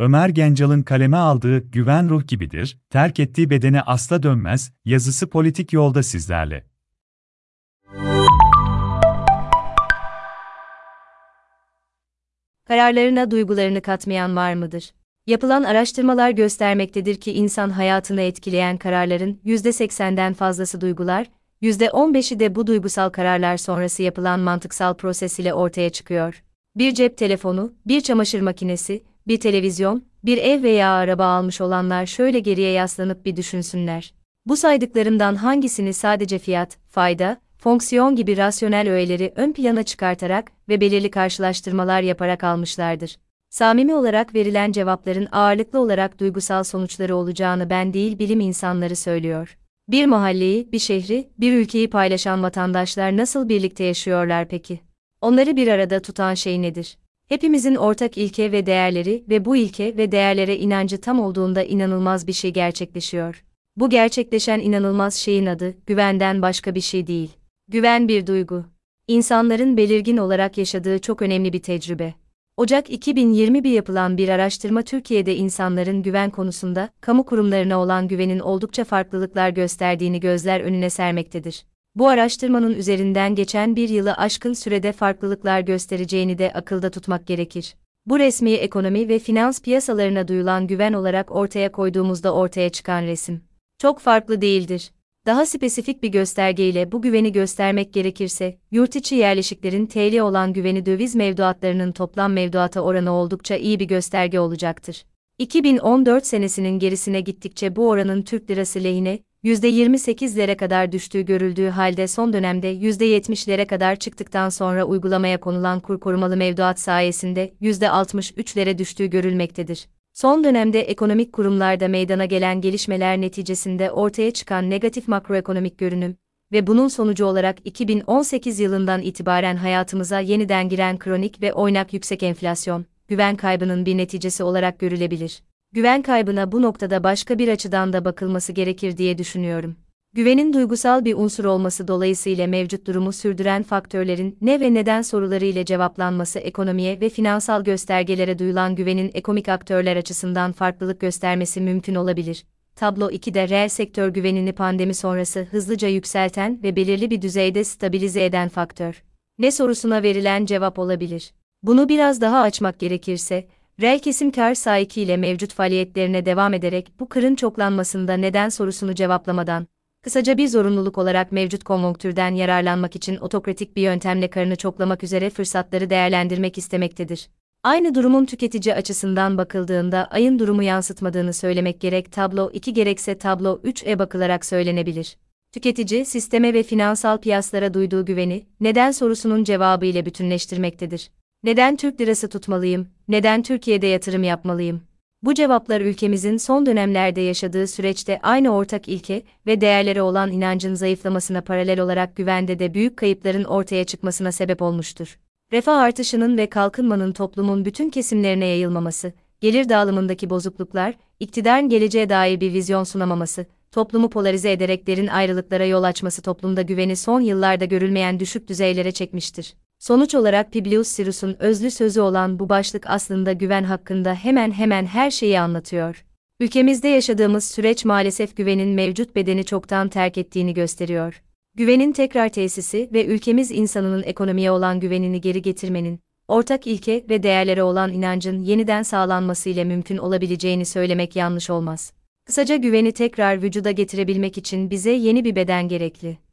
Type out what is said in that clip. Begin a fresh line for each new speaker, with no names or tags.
Ömer Gencal'ın kaleme aldığı Güven Ruh gibidir, terk ettiği bedene asla dönmez, yazısı politik yolda sizlerle.
Kararlarına duygularını katmayan var mıdır? Yapılan araştırmalar göstermektedir ki insan hayatını etkileyen kararların %80'den fazlası duygular, %15'i de bu duygusal kararlar sonrası yapılan mantıksal proses ile ortaya çıkıyor. Bir cep telefonu, bir çamaşır makinesi, bir televizyon, bir ev veya araba almış olanlar şöyle geriye yaslanıp bir düşünsünler. Bu saydıklarımdan hangisini sadece fiyat, fayda, fonksiyon gibi rasyonel öğeleri ön plana çıkartarak ve belirli karşılaştırmalar yaparak almışlardır. Samimi olarak verilen cevapların ağırlıklı olarak duygusal sonuçları olacağını ben değil bilim insanları söylüyor. Bir mahalleyi, bir şehri, bir ülkeyi paylaşan vatandaşlar nasıl birlikte yaşıyorlar peki? Onları bir arada tutan şey nedir? Hepimizin ortak ilke ve değerleri ve bu ilke ve değerlere inancı tam olduğunda inanılmaz bir şey gerçekleşiyor. Bu gerçekleşen inanılmaz şeyin adı güvenden başka bir şey değil. Güven bir duygu. İnsanların belirgin olarak yaşadığı çok önemli bir tecrübe. Ocak 2021 yapılan bir araştırma Türkiye'de insanların güven konusunda kamu kurumlarına olan güvenin oldukça farklılıklar gösterdiğini gözler önüne sermektedir. Bu araştırmanın üzerinden geçen bir yılı aşkın sürede farklılıklar göstereceğini de akılda tutmak gerekir. Bu resmi ekonomi ve finans piyasalarına duyulan güven olarak ortaya koyduğumuzda ortaya çıkan resim çok farklı değildir. Daha spesifik bir göstergeyle bu güveni göstermek gerekirse, yurt içi yerleşiklerin TL olan güveni döviz mevduatlarının toplam mevduata oranı oldukça iyi bir gösterge olacaktır. 2014 senesinin gerisine gittikçe bu oranın Türk lirası lehine %28'lere kadar düştüğü görüldüğü halde son dönemde %70'lere kadar çıktıktan sonra uygulamaya konulan kur korumalı mevduat sayesinde %63'lere düştüğü görülmektedir. Son dönemde ekonomik kurumlarda meydana gelen gelişmeler neticesinde ortaya çıkan negatif makroekonomik görünüm ve bunun sonucu olarak 2018 yılından itibaren hayatımıza yeniden giren kronik ve oynak yüksek enflasyon, güven kaybının bir neticesi olarak görülebilir. Güven kaybına bu noktada başka bir açıdan da bakılması gerekir diye düşünüyorum. Güvenin duygusal bir unsur olması dolayısıyla mevcut durumu sürdüren faktörlerin ne ve neden soruları ile cevaplanması ekonomiye ve finansal göstergelere duyulan güvenin ekonomik aktörler açısından farklılık göstermesi mümkün olabilir. Tablo 2'de reel sektör güvenini pandemi sonrası hızlıca yükselten ve belirli bir düzeyde stabilize eden faktör. Ne sorusuna verilen cevap olabilir. Bunu biraz daha açmak gerekirse, reel kesim kar sahikiyle mevcut faaliyetlerine devam ederek bu kırın çoklanmasında neden sorusunu cevaplamadan, Kısaca bir zorunluluk olarak mevcut konjonktürden yararlanmak için otokratik bir yöntemle karını çoklamak üzere fırsatları değerlendirmek istemektedir. Aynı durumun tüketici açısından bakıldığında ayın durumu yansıtmadığını söylemek gerek tablo 2 gerekse tablo 3'e bakılarak söylenebilir. Tüketici, sisteme ve finansal piyasalara duyduğu güveni, neden sorusunun cevabı ile bütünleştirmektedir. Neden Türk lirası tutmalıyım, neden Türkiye'de yatırım yapmalıyım? Bu cevaplar ülkemizin son dönemlerde yaşadığı süreçte aynı ortak ilke ve değerlere olan inancın zayıflamasına paralel olarak güvende de büyük kayıpların ortaya çıkmasına sebep olmuştur. Refah artışının ve kalkınmanın toplumun bütün kesimlerine yayılmaması, gelir dağılımındaki bozukluklar, iktidarın geleceğe dair bir vizyon sunamaması, toplumu polarize ederek derin ayrılıklara yol açması toplumda güveni son yıllarda görülmeyen düşük düzeylere çekmiştir. Sonuç olarak Publius Sirus'un özlü sözü olan bu başlık aslında güven hakkında hemen hemen her şeyi anlatıyor. Ülkemizde yaşadığımız süreç maalesef güvenin mevcut bedeni çoktan terk ettiğini gösteriyor. Güvenin tekrar tesisi ve ülkemiz insanının ekonomiye olan güvenini geri getirmenin, ortak ilke ve değerlere olan inancın yeniden sağlanması ile mümkün olabileceğini söylemek yanlış olmaz. Kısaca güveni tekrar vücuda getirebilmek için bize yeni bir beden gerekli.